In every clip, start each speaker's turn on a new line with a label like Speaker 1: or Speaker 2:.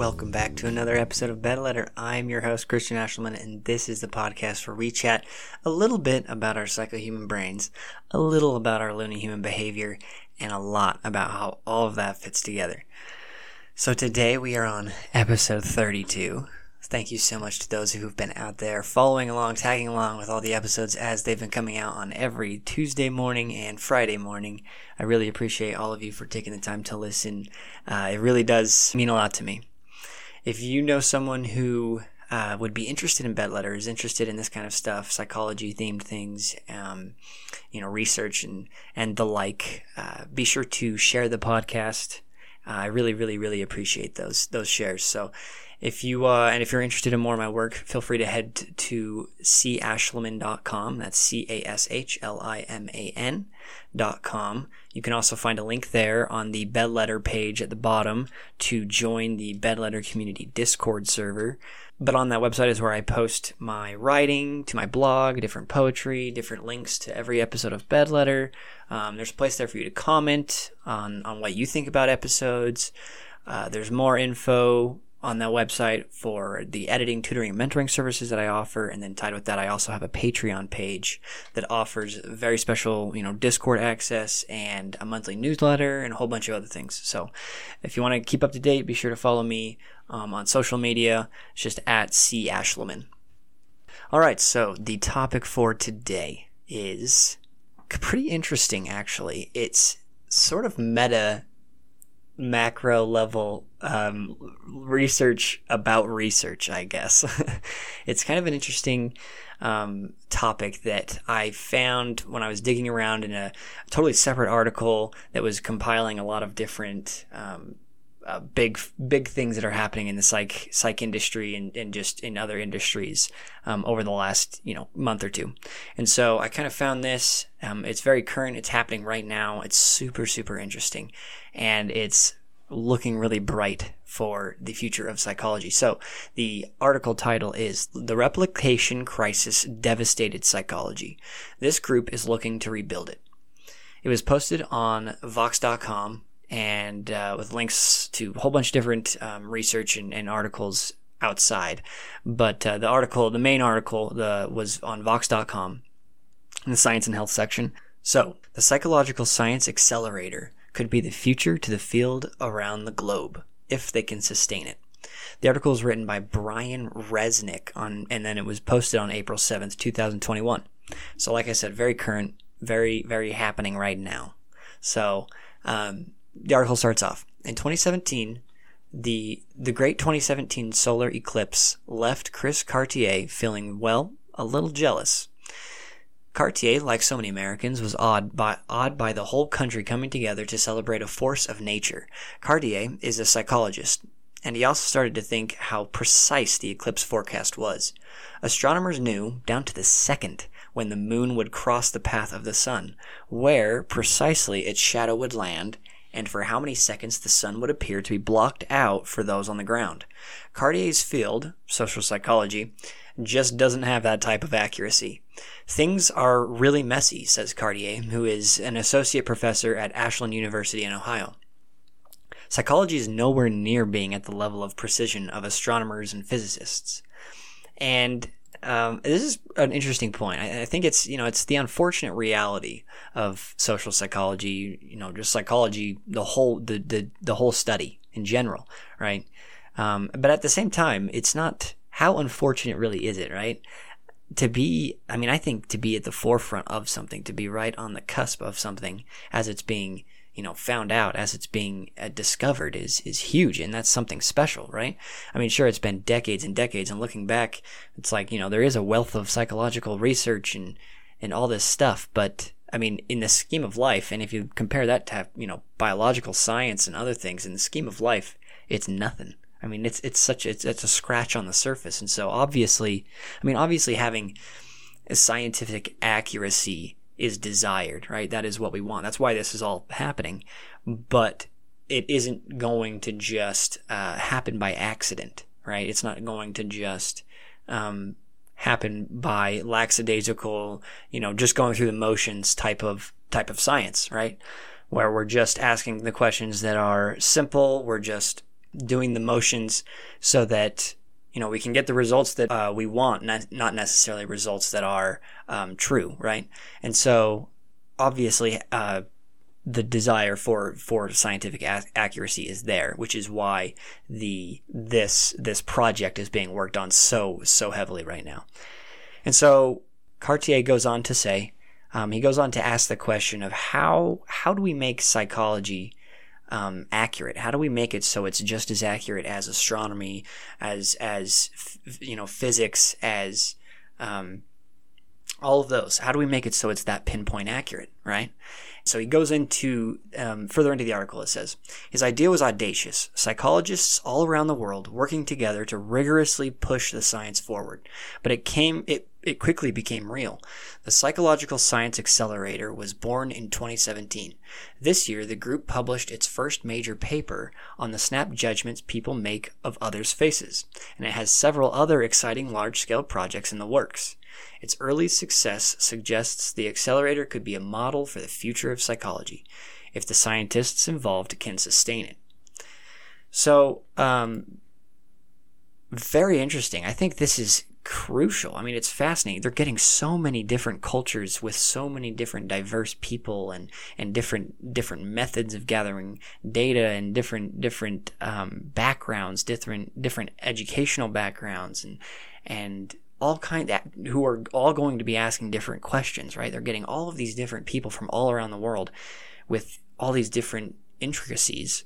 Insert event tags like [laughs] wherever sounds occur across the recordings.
Speaker 1: Welcome back to another episode of Bed Letter. I'm your host, Christian Ashliman, and this is the podcast where we chat a little bit about our psychohuman brains, a little about our loony human behavior, and a lot about how all of that fits together. So today we are on episode 32. Thank you so much to those who've been out there following along, tagging along with all the episodes as they've been coming out on every Tuesday morning and Friday morning. I really appreciate all of you for taking the time to listen. Uh, it really does mean a lot to me. If you know someone who uh, would be interested in bed letters, interested in this kind of stuff, psychology themed things, um, you know, research and and the like, uh, be sure to share the podcast. Uh, I really, really, really appreciate those those shares. So if you uh, and if you're interested in more of my work, feel free to head to cashliman.com. That's c a s h l i m a n dot com. You can also find a link there on the Bedletter page at the bottom to join the Bedletter Community Discord server. But on that website is where I post my writing to my blog, different poetry, different links to every episode of Bedletter. Um, there's a place there for you to comment on, on what you think about episodes. Uh, there's more info on that website for the editing, tutoring, and mentoring services that I offer. And then tied with that, I also have a Patreon page that offers very special, you know, Discord access and a monthly newsletter and a whole bunch of other things. So if you want to keep up to date, be sure to follow me um, on social media. It's just at C Ashliman. All right. So the topic for today is pretty interesting, actually. It's sort of meta macro level um, research about research, I guess. [laughs] it's kind of an interesting um, topic that I found when I was digging around in a totally separate article that was compiling a lot of different um, uh, big big things that are happening in the psych psych industry and, and just in other industries um, over the last you know month or two and so i kind of found this um, it's very current it's happening right now it's super super interesting and it's looking really bright for the future of psychology. So the article title is The Replication Crisis Devastated Psychology. This group is looking to rebuild it. It was posted on Vox.com and uh, with links to a whole bunch of different um, research and, and, articles outside. But uh, the article, the main article, the, was on Vox.com in the Science and Health section. So, the Psychological Science Accelerator could be the future to the field around the globe if they can sustain it. The article was written by Brian Resnick on, and then it was posted on April 7th, 2021. So, like I said, very current, very, very happening right now. So, um, the article starts off in 2017. The the great 2017 solar eclipse left Chris Chartier feeling well a little jealous Chartier, like so many Americans, was awed by, awed by the whole country coming together to celebrate a force of nature. Chartier is a psychologist, and he also started to think how precise the eclipse forecast was. Astronomers knew, down to the second, when the moon would cross the path of the sun, where precisely its shadow would land, and for how many seconds the sun would appear to be blocked out for those on the ground. Chartier's field, social psychology, just doesn't have that type of accuracy. Things are really messy, says Chartier, who is an associate professor at Ashland University in Ohio. Psychology is nowhere near being at the level of precision of astronomers and physicists. And um, this is an interesting point. I, I, think it's you know it's the unfortunate reality of social psychology. You know, just psychology, the whole the the, the whole study in general, right? Um, but at the same time, it's not how unfortunate really is it, right? To be, I mean, I think to be at the forefront of something, to be right on the cusp of something as it's being, you know, found out, as it's being uh, discovered is, is huge. And that's something special, right? I mean, sure, it's been decades and decades. And looking back, it's like, you know, there is a wealth of psychological research and, and all this stuff. But I mean, in the scheme of life, and if you compare that to, you know, biological science and other things, in the scheme of life, it's nothing. I mean, it's it's such it's it's a scratch on the surface, and so obviously, I mean, obviously having a scientific accuracy is desired, right? That is what we want. That's why this is all happening, but it isn't going to just uh, happen by accident, right? It's not going to just um, happen by lackadaisical, you know, just going through the motions type of type of science, right? Where we're just asking the questions that are simple, we're just doing the motions so that you know we can get the results that uh, we want, not necessarily results that are um, true, right? And so obviously. Uh, the desire for for scientific a- accuracy is there, which is why the this this project is being worked on so so heavily right now. And so Chartier goes on to say, um, he goes on to ask the question of how how do we make psychology um, accurate? How do we make it so it's just as accurate as astronomy, as as you know physics, as um, all of those? How do we make it so it's that pinpoint accurate, right? So he goes into um, further into the article. It says his idea was audacious. Psychologists all around the world working together to rigorously push the science forward, but it came it it quickly became real. The Psychological Science Accelerator was born in 2017. This year, the group published its first major paper on the snap judgments people make of others' faces, and it has several other exciting large scale projects in the works. Its early success suggests the accelerator could be a model for the future of psychology, if the scientists involved can sustain it. So, um, very interesting. I think this is crucial. I mean, it's fascinating. They're getting so many different cultures with so many different diverse people and, and different different methods of gathering data and different different um, backgrounds, different different educational backgrounds, and and all kind of, who are all going to be asking different questions. Right? They're getting all of these different people from all around the world with all these different intricacies,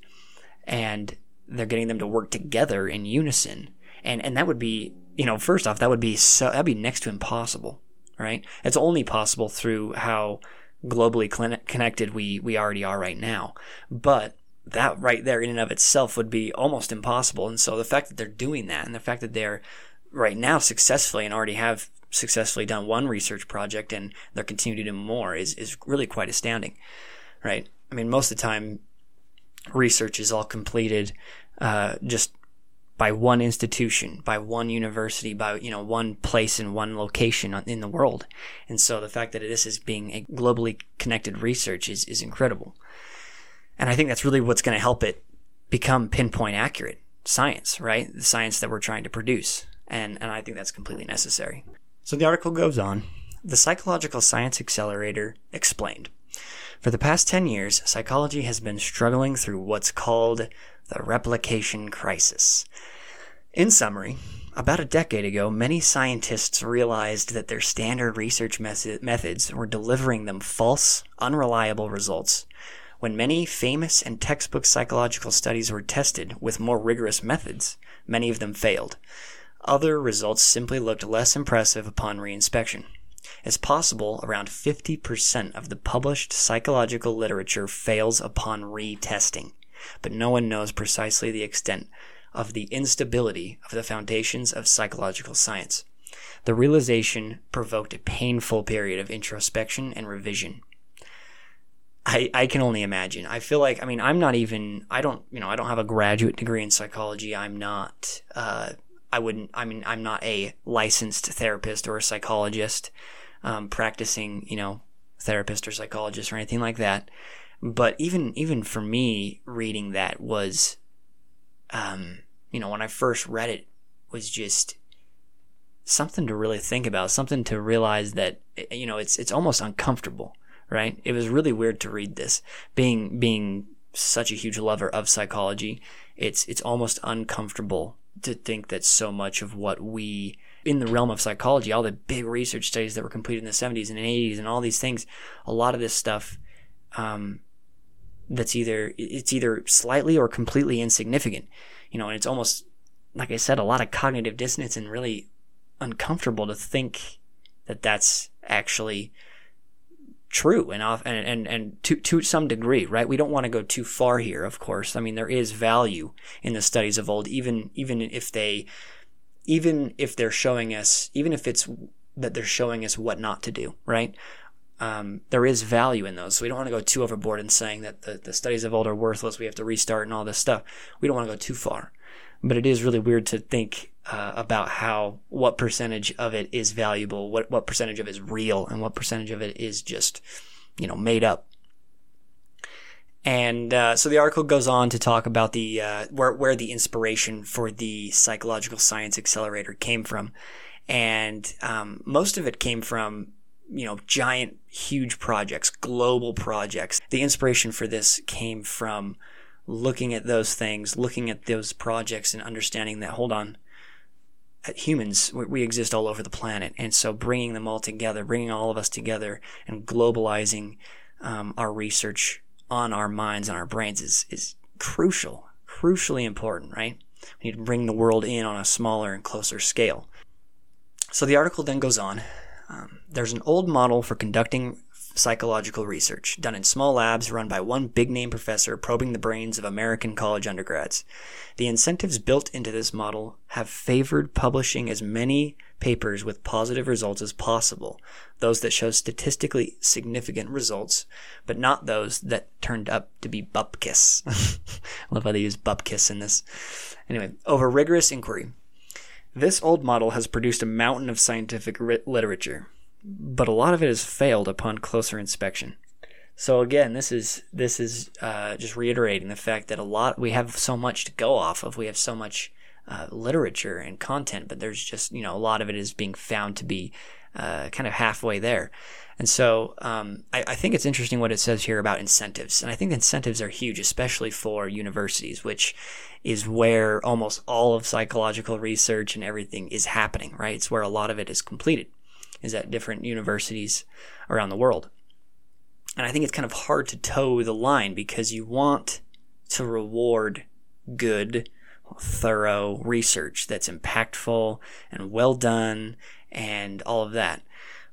Speaker 1: and they're getting them to work together in unison. And and that would be you know, first off, that would be so that'd be next to impossible, right? It's only possible through how globally connected we we already are right now. But that right there in and of itself would be almost impossible. And so the fact that they're doing that and the fact that they're right now successfully and already have successfully done one research project and they're continuing to do more is, is really quite astounding, right? I mean, most of the time, research is all completed uh, just by one institution, by one university, by you know one place in one location in the world. And so the fact that this is being a globally connected research is is incredible. And I think that's really what's going to help it become pinpoint accurate science, right? The science that we're trying to produce. And and I think that's completely necessary. So the article goes on. The Psychological Science Accelerator explained. For the past 10 years, psychology has been struggling through what's called the replication crisis. In summary, about a decade ago, many scientists realized that their standard research methods were delivering them false, unreliable results. When many famous and textbook psychological studies were tested with more rigorous methods, many of them failed. Other results simply looked less impressive upon reinspection. It's possible around 50% of the published psychological literature fails upon retesting but no one knows precisely the extent of the instability of the foundations of psychological science. The realization provoked a painful period of introspection and revision. I, I can only imagine. I feel like, I mean, I'm not even, I don't, you know, I don't have a graduate degree in psychology. I'm not, uh, I wouldn't, I mean, I'm not a licensed therapist or a psychologist, um, practicing, you know, therapist or psychologist or anything like that. But even even for me, reading that was, um, you know, when I first read it, was just something to really think about, something to realize that you know it's it's almost uncomfortable, right? It was really weird to read this, being being such a huge lover of psychology. It's it's almost uncomfortable to think that so much of what we in the realm of psychology, all the big research studies that were completed in the 70s and 80s and all these things, a lot of this stuff um, that's either it's either slightly or completely insignificant you know and it's almost like i said a lot of cognitive dissonance and really uncomfortable to think that that's actually true and off and, and, and to, to some degree, right? We don't want to go too far here, of course. I mean, there is value in the studies of old, even, even if they, even if they're showing us, even if it's that they're showing us what not to do, right? um, there is value in those. So we don't want to go too overboard in saying that the, the studies of old are worthless. We have to restart and all this stuff. We don't want to go too far. But it is really weird to think uh, about how what percentage of it is valuable, what what percentage of it is real, and what percentage of it is just you know made up. And uh, so the article goes on to talk about the uh, where where the inspiration for the psychological science accelerator came from, and um, most of it came from you know giant, huge projects, global projects. The inspiration for this came from looking at those things, looking at those projects, and understanding that hold on, humans we exist all over the planet, and so bringing them all together, bringing all of us together, and globalizing um, our research on our minds and our brains is, is crucial, crucially important, right? We need to bring the world in on a smaller and closer scale. So the article then goes on. Um, there's an old model for conducting psychological research done in small labs run by one big name professor probing the brains of American college undergrads. The incentives built into this model have favored publishing as many papers with positive results as possible, those that show statistically significant results, but not those that turned up to be bupkis. I [laughs] love how they use bupkis in this. Anyway, over rigorous inquiry. This old model has produced a mountain of scientific literature, but a lot of it has failed upon closer inspection. So again, this is this is uh, just reiterating the fact that a lot we have so much to go off of. We have so much uh, literature and content, but there's just you know a lot of it is being found to be uh, kind of halfway there. And so um, I, I, think it's interesting what it says here about incentives, and I think incentives are huge, especially for universities, which is where almost all of psychological research and everything is happening. Right, it's where a lot of it is completed, is at different universities around the world. And I think it's kind of hard to toe the line because you want to reward good thorough research that's impactful and well done and all of that.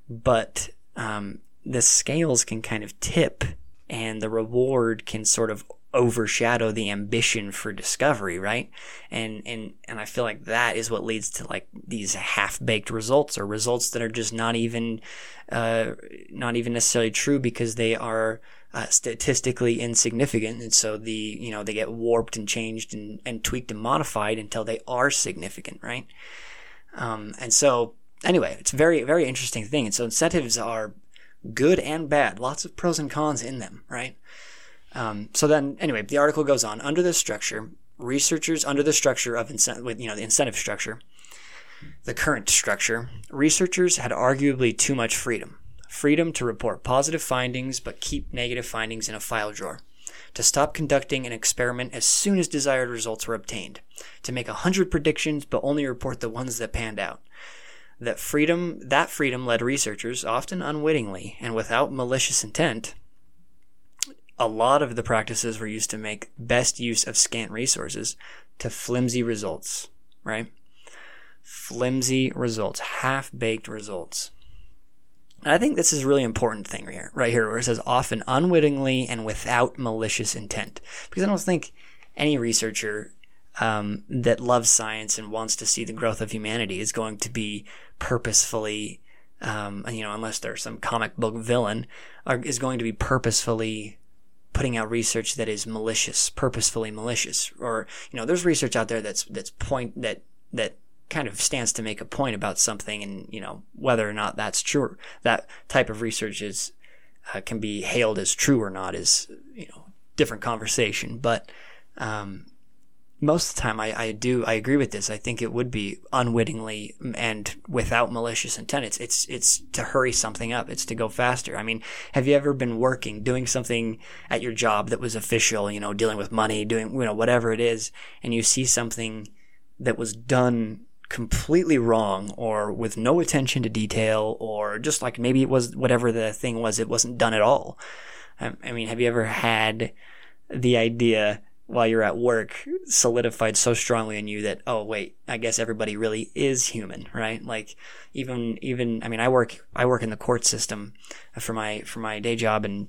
Speaker 1: But um, the scales can kind of tip and the reward can sort of overshadow the ambition for discovery, right? And and and I feel like that is what leads to like these half-baked results or results that are just not even uh, not even necessarily true because they are uh, statistically insignificant, and so the you know they get warped and changed and, and tweaked and modified until they are significant, right? Um, and so anyway, it's very very interesting thing, and so incentives are good and bad, lots of pros and cons in them, right? Um, so then anyway, the article goes on under this structure. Researchers under the structure of incentive, you know, the incentive structure, the current structure, researchers had arguably too much freedom freedom to report positive findings but keep negative findings in a file drawer, to stop conducting an experiment as soon as desired results were obtained, to make a hundred predictions but only report the ones that panned out. That freedom, that freedom led researchers, often unwittingly and without malicious intent, a lot of the practices were used to make best use of scant resources to flimsy results, right? Flimsy results, half baked results. And I think this is a really important thing right here, right here, where it says often unwittingly and without malicious intent. Because I don't think any researcher um, that loves science and wants to see the growth of humanity is going to be purposefully, um, you know, unless there's some comic book villain, are, is going to be purposefully putting out research that is malicious, purposefully malicious. Or, you know, there's research out there that's, that's point, that, that kind of stands to make a point about something and you know whether or not that's true that type of research is uh, can be hailed as true or not is you know different conversation but um, most of the time I, I do I agree with this. I think it would be unwittingly and without malicious intent. It's it's it's to hurry something up. It's to go faster. I mean have you ever been working doing something at your job that was official you know dealing with money doing you know whatever it is and you see something that was done completely wrong or with no attention to detail or just like maybe it was whatever the thing was, it wasn't done at all. I mean, have you ever had the idea while you're at work solidified so strongly in you that oh wait i guess everybody really is human right like even even i mean i work i work in the court system for my for my day job and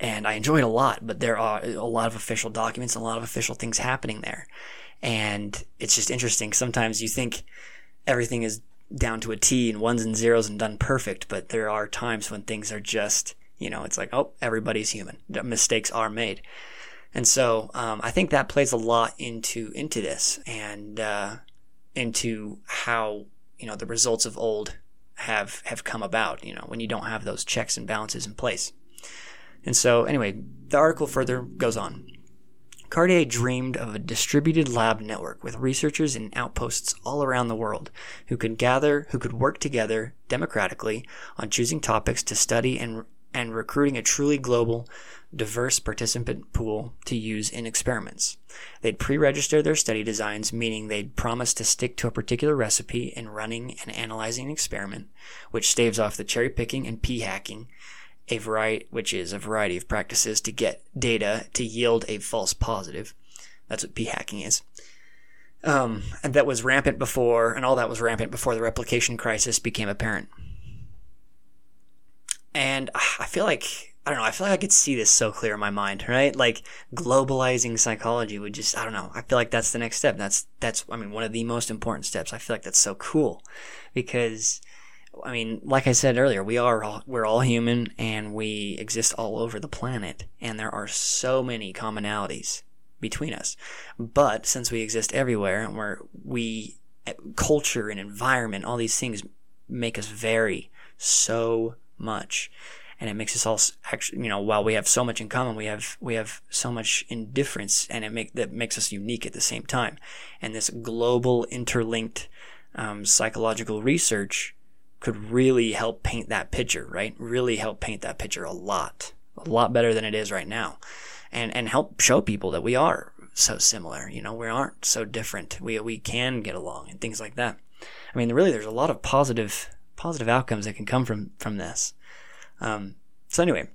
Speaker 1: and i enjoy it a lot but there are a lot of official documents a lot of official things happening there and it's just interesting. Sometimes you think everything is down to a T and ones and zeros and done perfect, but there are times when things are just, you know, it's like, oh, everybody's human. Mistakes are made. And so um, I think that plays a lot into into this and uh, into how you know the results of old have have come about. You know, when you don't have those checks and balances in place. And so, anyway, the article further goes on. Chartier dreamed of a distributed lab network with researchers in outposts all around the world who could gather, who could work together democratically on choosing topics to study and and recruiting a truly global, diverse participant pool to use in experiments. They'd pre-register their study designs, meaning they'd promise to stick to a particular recipe in running and analyzing an experiment, which staves off the cherry picking and p hacking a variety, which is a variety of practices to get data to yield a false positive. That's what p-hacking is. Um, and that was rampant before, and all that was rampant before the replication crisis became apparent. And I feel like I don't know. I feel like I could see this so clear in my mind, right? Like globalizing psychology would just, I don't know. I feel like that's the next step. That's, that's, I mean, one of the most important steps. I feel like that's so cool because I mean, like I said earlier, we are all, we're all human and we exist all over the planet, and there are so many commonalities between us. But since we exist everywhere, and we're we eh, culture and environment, all these things make us vary so much, and it makes us all actually, you know, while we have so much in common, we have we have so much indifference, and it make that makes us unique at the same time. And this global interlinked um, psychological research could really help paint that picture, right? Really help paint that picture a lot, a lot better than it is right now. And, and help show people that we are so similar. You know, we aren't so different. We, we can get along and things like that. I mean, really, there's a lot of positive, positive outcomes that can come from, from this. Um, so anyway,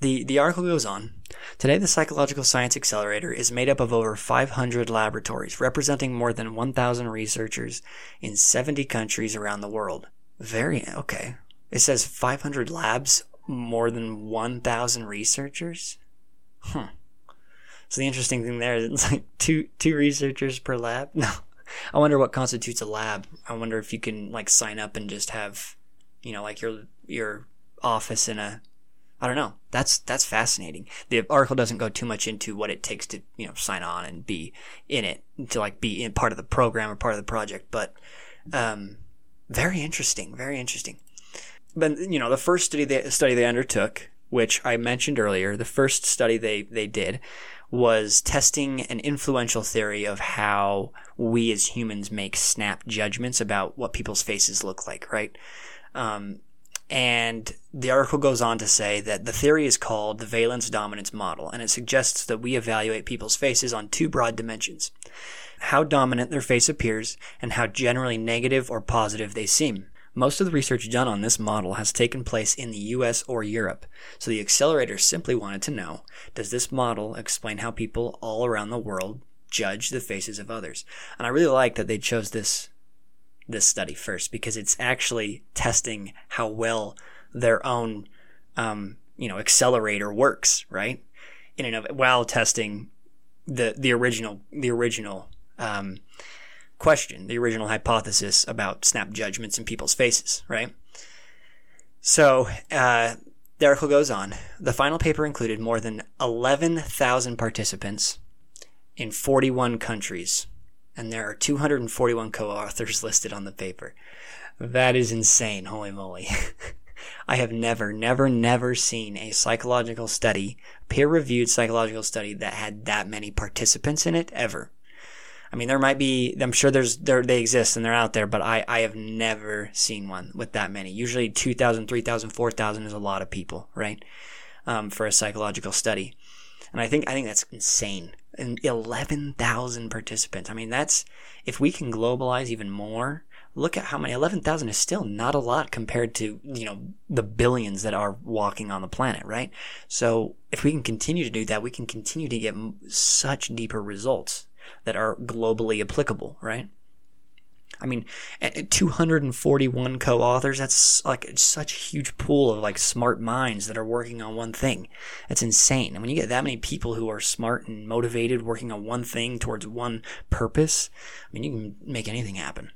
Speaker 1: the, the article goes on. Today, the Psychological Science Accelerator is made up of over 500 laboratories, representing more than 1,000 researchers in 70 countries around the world. Very, okay. It says 500 labs, more than 1,000 researchers? Huh. So the interesting thing there is it's like two, two researchers per lab? [laughs] No. I wonder what constitutes a lab. I wonder if you can like sign up and just have, you know, like your, your office in a I don't know. That's that's fascinating. The article doesn't go too much into what it takes to you know sign on and be in it to like be in part of the program or part of the project, but um, very interesting. Very interesting. But you know, the first study they study they undertook, which I mentioned earlier, the first study they they did was testing an influential theory of how we as humans make snap judgments about what people's faces look like, right? Um, and the article goes on to say that the theory is called the valence dominance model, and it suggests that we evaluate people's faces on two broad dimensions how dominant their face appears, and how generally negative or positive they seem. Most of the research done on this model has taken place in the US or Europe, so the accelerator simply wanted to know does this model explain how people all around the world judge the faces of others? And I really like that they chose this this study first because it's actually testing how well their own um, you know accelerator works right in and of while testing the the original the original um, question the original hypothesis about snap judgments in people's faces right so uh, the article goes on the final paper included more than 11,000 participants in 41 countries and there are 241 co-authors listed on the paper. That is insane, holy moly. [laughs] I have never, never, never seen a psychological study, peer-reviewed psychological study that had that many participants in it ever. I mean, there might be, I'm sure there's, there, they exist and they're out there, but I, I have never seen one with that many. Usually 2,000, 3,000, 4,000 is a lot of people, right? Um, for a psychological study. And I think, I think that's insane and 11,000 participants. I mean, that's, if we can globalize even more, look at how many, 11,000 is still not a lot compared to, you know, the billions that are walking on the planet, right? So if we can continue to do that, we can continue to get such deeper results that are globally applicable, right? I mean, 241 co-authors, that's like such a huge pool of like smart minds that are working on one thing. That's insane. And when you get that many people who are smart and motivated working on one thing towards one purpose, I mean, you can make anything happen.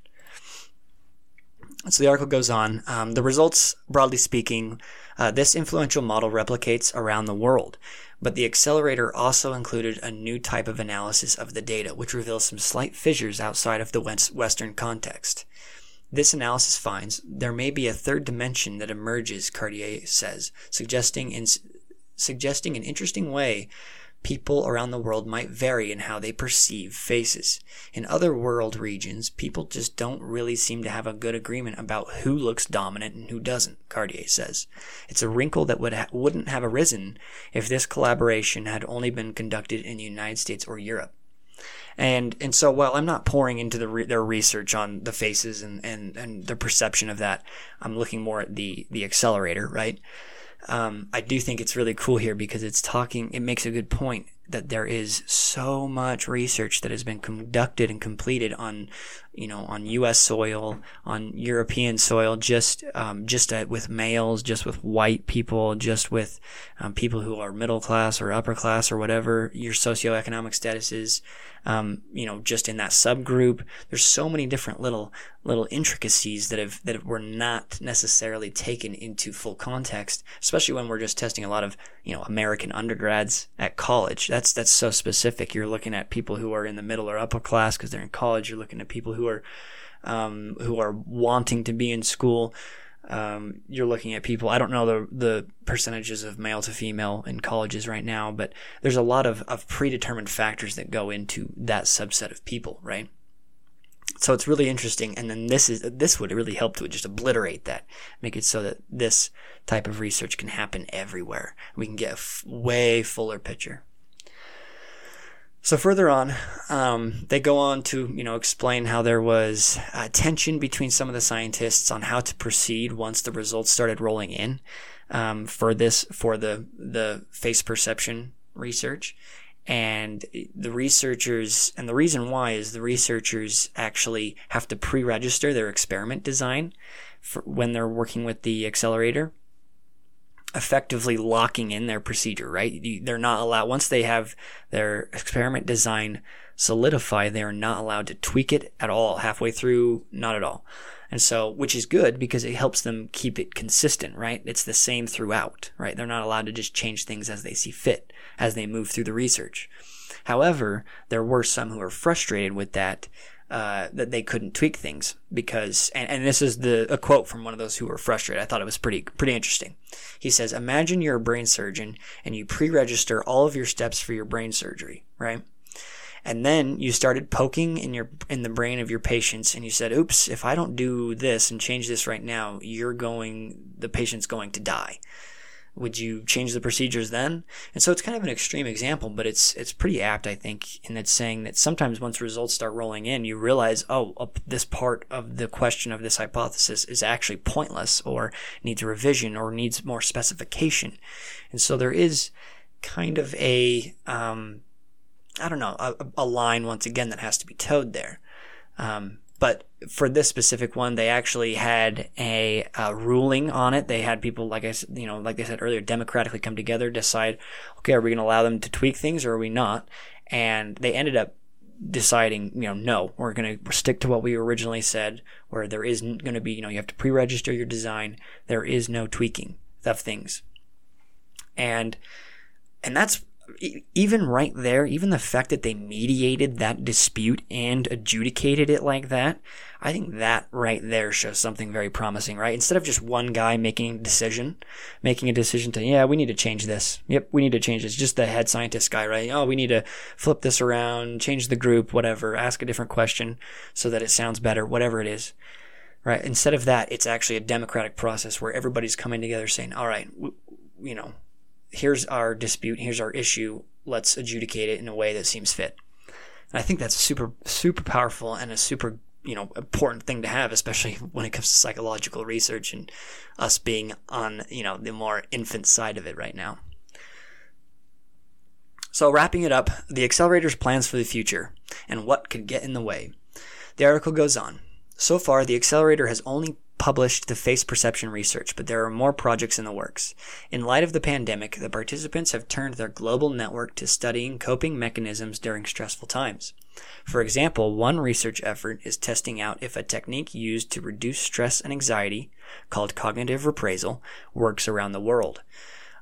Speaker 1: So the article goes on. Um, the results, broadly speaking, uh, this influential model replicates around the world. But the accelerator also included a new type of analysis of the data, which reveals some slight fissures outside of the Western context. This analysis finds there may be a third dimension that emerges, Chartier says, suggesting in, suggesting an interesting way people around the world might vary in how they perceive faces. In other world regions, people just don't really seem to have a good agreement about who looks dominant and who doesn't, Chartier says. It's a wrinkle that would ha- wouldn't have arisen if this collaboration had only been conducted in the United States or Europe. And and so while I'm not pouring into the re- their research on the faces and, and, and their perception of that, I'm looking more at the the accelerator, right? Um, I do think it's really cool here because it's talking, it makes a good point that there is so much research that has been conducted and completed on, you know, on U.S. soil, on European soil, just um, just uh, with males, just with white people, just with um, people who are middle class or upper class or whatever your socioeconomic status is. Um, you know, just in that subgroup, there's so many different little little intricacies that have that were not necessarily taken into full context, especially when we're just testing a lot of you know American undergrads at college that's that's so specific. You're looking at people who are in the middle or upper class because they're in college. You're looking at people who are um, who are wanting to be in school. Um, you're looking at people. I don't know the the percentages of male to female in colleges right now, but there's a lot of, of predetermined factors that go into that subset of people, right? So it's really interesting. And then this is this would really help to just obliterate that, make it so that this type of research can happen everywhere. We can get a f- way fuller picture. So further on, um, they go on to you know explain how there was uh, tension between some of the scientists on how to proceed once the results started rolling in um, for this for the the face perception research, and the researchers and the reason why is the researchers actually have to pre-register their experiment design when they're working with the accelerator effectively locking in their procedure, right? They're not allowed, once they have their experiment design solidified, they are not allowed to tweak it at all, halfway through, not at all. And so, which is good because it helps them keep it consistent, right? It's the same throughout, right? They're not allowed to just change things as they see fit as they move through the research. However, there were some who were frustrated with that uh, that they couldn't tweak things because, and, and this is the a quote from one of those who were frustrated. I thought it was pretty pretty interesting. He says, "Imagine you're a brain surgeon and you pre-register all of your steps for your brain surgery, right?" And then you started poking in your in the brain of your patients, and you said, "Oops, if I don't do this and change this right now, you're going. The patient's going to die." Would you change the procedures then? And so it's kind of an extreme example, but it's it's pretty apt, I think, in that saying that sometimes once results start rolling in, you realize, oh, this part of the question of this hypothesis is actually pointless, or needs revision, or needs more specification. And so there is kind of a um, I don't know a, a line once again that has to be towed there. Um, but for this specific one, they actually had a, a, ruling on it. They had people, like I, you know, like I said earlier, democratically come together, decide, okay, are we going to allow them to tweak things or are we not? And they ended up deciding, you know, no, we're going to stick to what we originally said, where there isn't going to be, you know, you have to pre-register your design. There is no tweaking of things, and and that's even right there, even the fact that they mediated that dispute and adjudicated it like that, I think that right there shows something very promising, right? Instead of just one guy making a decision, making a decision to, yeah, we need to change this. Yep, we need to change this. Just the head scientist guy, right? Oh, we need to flip this around, change the group, whatever, ask a different question so that it sounds better, whatever it is. Right? Instead of that, it's actually a democratic process where everybody's coming together saying, all right, you know, here's our dispute, here's our issue, let's adjudicate it in a way that seems fit. And I think that's super, super powerful and a super, you know, important thing to have, especially [laughs] when it comes to psychological research and us being on, you know, the more infant side of it right now. So, wrapping it up, the accelerator's plans for the future and what could get in the way. The article goes on. So far, the accelerator has only published the face perception research, but there are more projects in the works. In light of the pandemic, the participants have turned their global network to studying coping mechanisms during stressful times. For example, one research effort is testing out if a technique used to reduce stress and anxiety, called cognitive reappraisal, works around the world.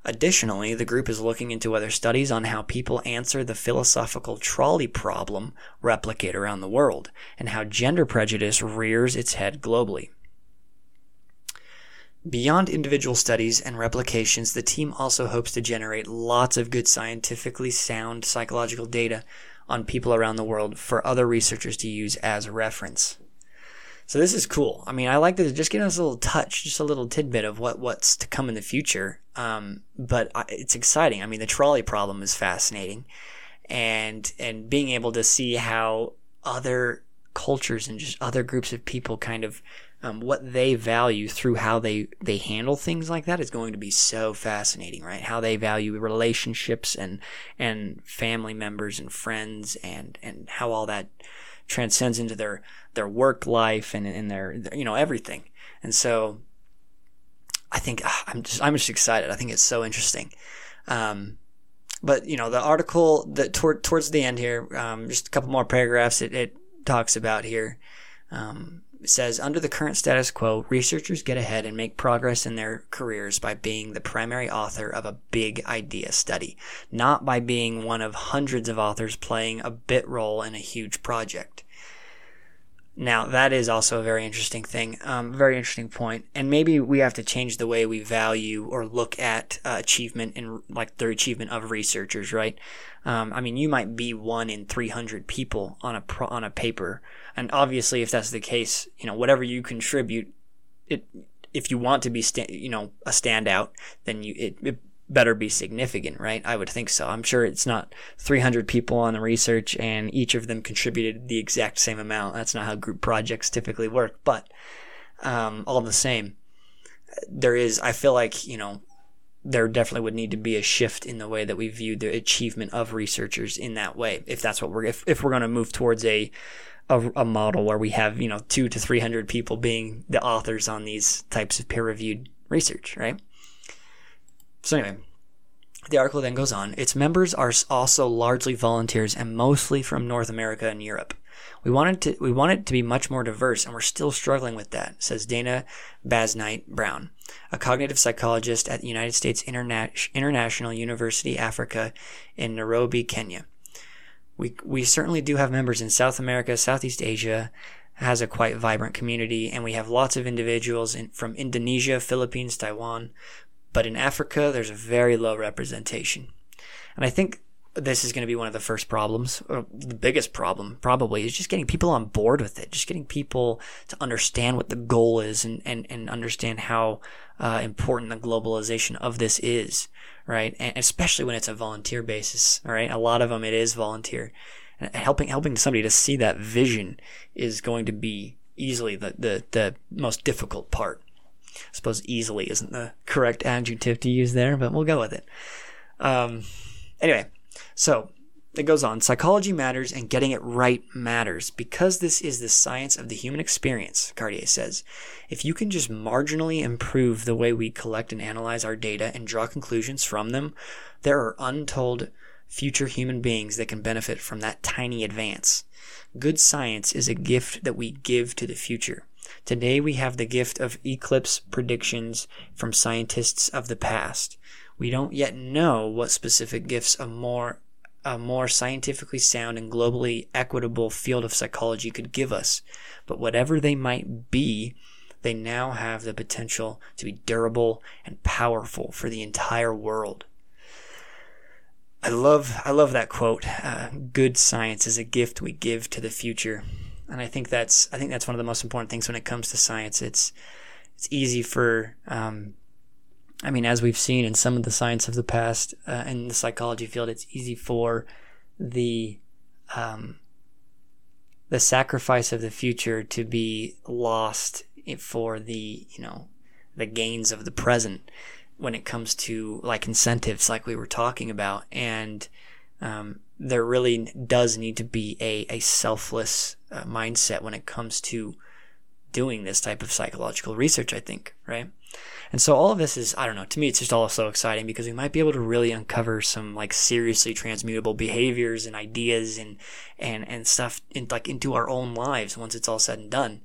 Speaker 1: Additionally, the group is looking into whether studies on how people answer the philosophical trolley problem replicate around the world, and how gender prejudice rears its head globally. Beyond individual studies and replications, the team also hopes to generate lots of good scientifically sound psychological data on people around the world for other researchers to use as reference. So this is cool. I mean, I like this. just giving us a little touch, just a little tidbit of what what's to come in the future. Um, but it's exciting. I mean, the trolley problem is fascinating, and and being able to see how other cultures and just other groups of people kind of um, what they value through how they they handle things like that is going to be so fascinating, right? How they value relationships and and family members and friends and and how all that transcends into their their work life and in their, you know everything. And so I think ah, I'm just I'm just excited. I think it's so interesting. Um, but you know the article that toward, towards the end here, um, just a couple more paragraphs. It, it talks about here. Um, it says under the current status quo, researchers get ahead and make progress in their careers by being the primary author of a big idea study, not by being one of hundreds of authors playing a bit role in a huge project. Now, that is also a very interesting thing, um, very interesting point. And maybe we have to change the way we value or look at uh, achievement and like the achievement of researchers, right? Um, I mean, you might be one in 300 people on a pro- on a paper, and obviously, if that's the case, you know, whatever you contribute, it if you want to be sta- you know a standout, then you it, it better be significant, right? I would think so. I'm sure it's not 300 people on the research and each of them contributed the exact same amount. That's not how group projects typically work. But um, all the same, there is, I feel like, you know, there definitely would need to be a shift in the way that we view the achievement of researchers in that way. If that's what we're, if, if we're going to move towards a, a, a model where we have, you know, two to 300 people being the authors on these types of peer reviewed research, right? So anyway, the article then goes on. Its members are also largely volunteers and mostly from North America and Europe. We wanted to we wanted it to be much more diverse, and we're still struggling with that, says Dana Basnight Brown, a cognitive psychologist at the United States Interna- International University Africa in Nairobi, Kenya. We we certainly do have members in South America, Southeast Asia, has a quite vibrant community, and we have lots of individuals in, from Indonesia, Philippines, Taiwan, but in Africa, there's a very low representation. And I think this is going to be one of the first problems, or the biggest problem probably, is just getting people on board with it, just getting people to understand what the goal is and, and, and understand how uh, important the globalization of this is, right? And especially when it's a volunteer basis, all right? A lot of them, it is volunteer. And helping, helping somebody to see that vision is going to be easily the, the, the most difficult part. I suppose easily isn't the correct adjective to use there, but we'll go with it. Um, anyway, so it goes on. Psychology matters and getting it right matters because this is the science of the human experience, Chartier says. If you can just marginally improve the way we collect and analyze our data and draw conclusions from them, there are untold future human beings that can benefit from that tiny advance. Good science is a gift that we give to the future. Today we have the gift of eclipse predictions from scientists of the past. We don't yet know what specific gifts a more a more scientifically sound and globally equitable field of psychology could give us, but whatever they might be, they now have the potential to be durable and powerful for the entire world. I love I love that quote. Uh, Good science is a gift we give to the future and I think that's I think that's one of the most important things when it comes to science. It's it's easy for um, I mean, as we've seen in some of the science of the past uh, in the psychology field, it's easy for the um, the sacrifice of the future to be lost for the you know the gains of the present when it comes to like incentives, like we were talking about, and um, there really does need to be a, a selfless uh, mindset when it comes to doing this type of psychological research, I think, right? And so all of this is, I don't know, to me, it's just all so exciting because we might be able to really uncover some like seriously transmutable behaviors and ideas and, and, and stuff in, like into our own lives once it's all said and done.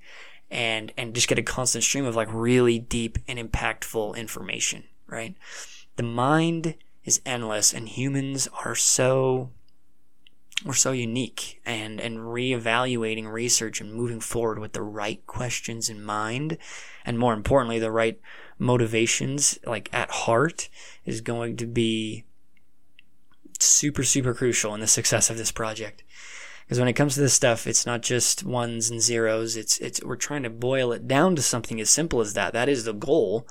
Speaker 1: And, and just get a constant stream of like really deep and impactful information, right? The mind is endless and humans are so we're so unique and and reevaluating research and moving forward with the right questions in mind and more importantly the right motivations like at heart is going to be super super crucial in the success of this project. Because when it comes to this stuff it's not just ones and zeros it's it's we're trying to boil it down to something as simple as that. That is the goal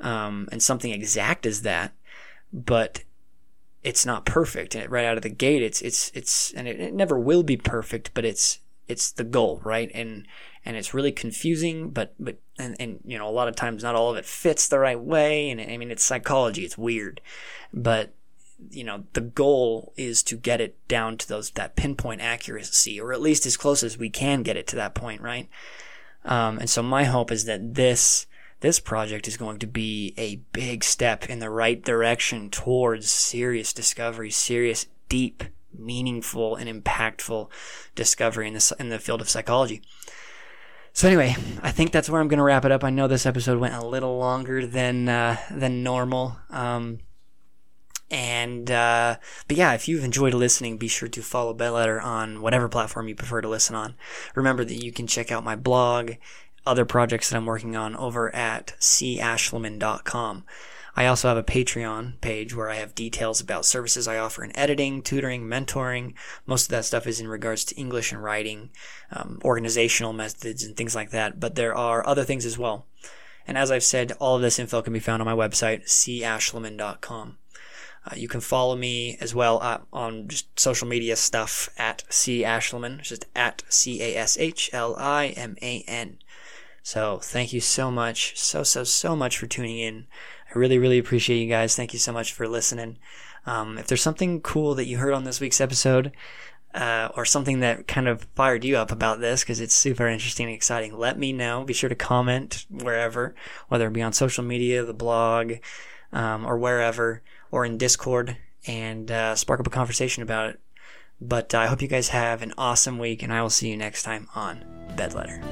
Speaker 1: um, and something exact as that but it's not perfect. And right out of the gate it's it's it's and it, it never will be perfect but it's it's the goal right? And and it's really confusing but but and, and you know a lot of times not all of it fits the right way. And i mean it's psychology. It's weird. But you know the goal is to get it down to those that pinpoint accuracy or at least as close as we can get it to that point right? Um, and so my hope is that this this project is going to be a big step in the right direction towards serious discovery, serious, deep, meaningful, and impactful discovery in the, in the field of psychology. So anyway, I think that's where I'm going to wrap it up. I know this episode went a little longer than uh, than normal. Um, and uh, but yeah, if you've enjoyed listening, be sure to follow Bedletter on whatever platform you prefer to listen on. Remember that you can check out my blog other projects that I'm working on over at cashliman.com. I also have a Patreon page where I have details about services I offer in editing, tutoring, mentoring. Most of that stuff is in regards to English and writing, um, organizational methods, and things like that. But there are other things as well. And as I've said, all of this info can be found on my website, cashliman.com. Uh, you can follow me as well uh, on just social media stuff at C Ashliman, just at C A S H L I M A N. So thank you so much, so, so, so much for tuning in. I really, really appreciate you guys. Thank you so much for listening. Um, if there's something cool that you heard on this week's episode, uh, or something that kind of fired you up about this because it's super interesting and exciting, let me know. Be sure to comment wherever, whether it be on social media, the blog, um, or wherever, or in Discord, and uh, spark up a conversation about it. But uh, I hope you guys have an awesome week, and I will see you next time on Bedletter.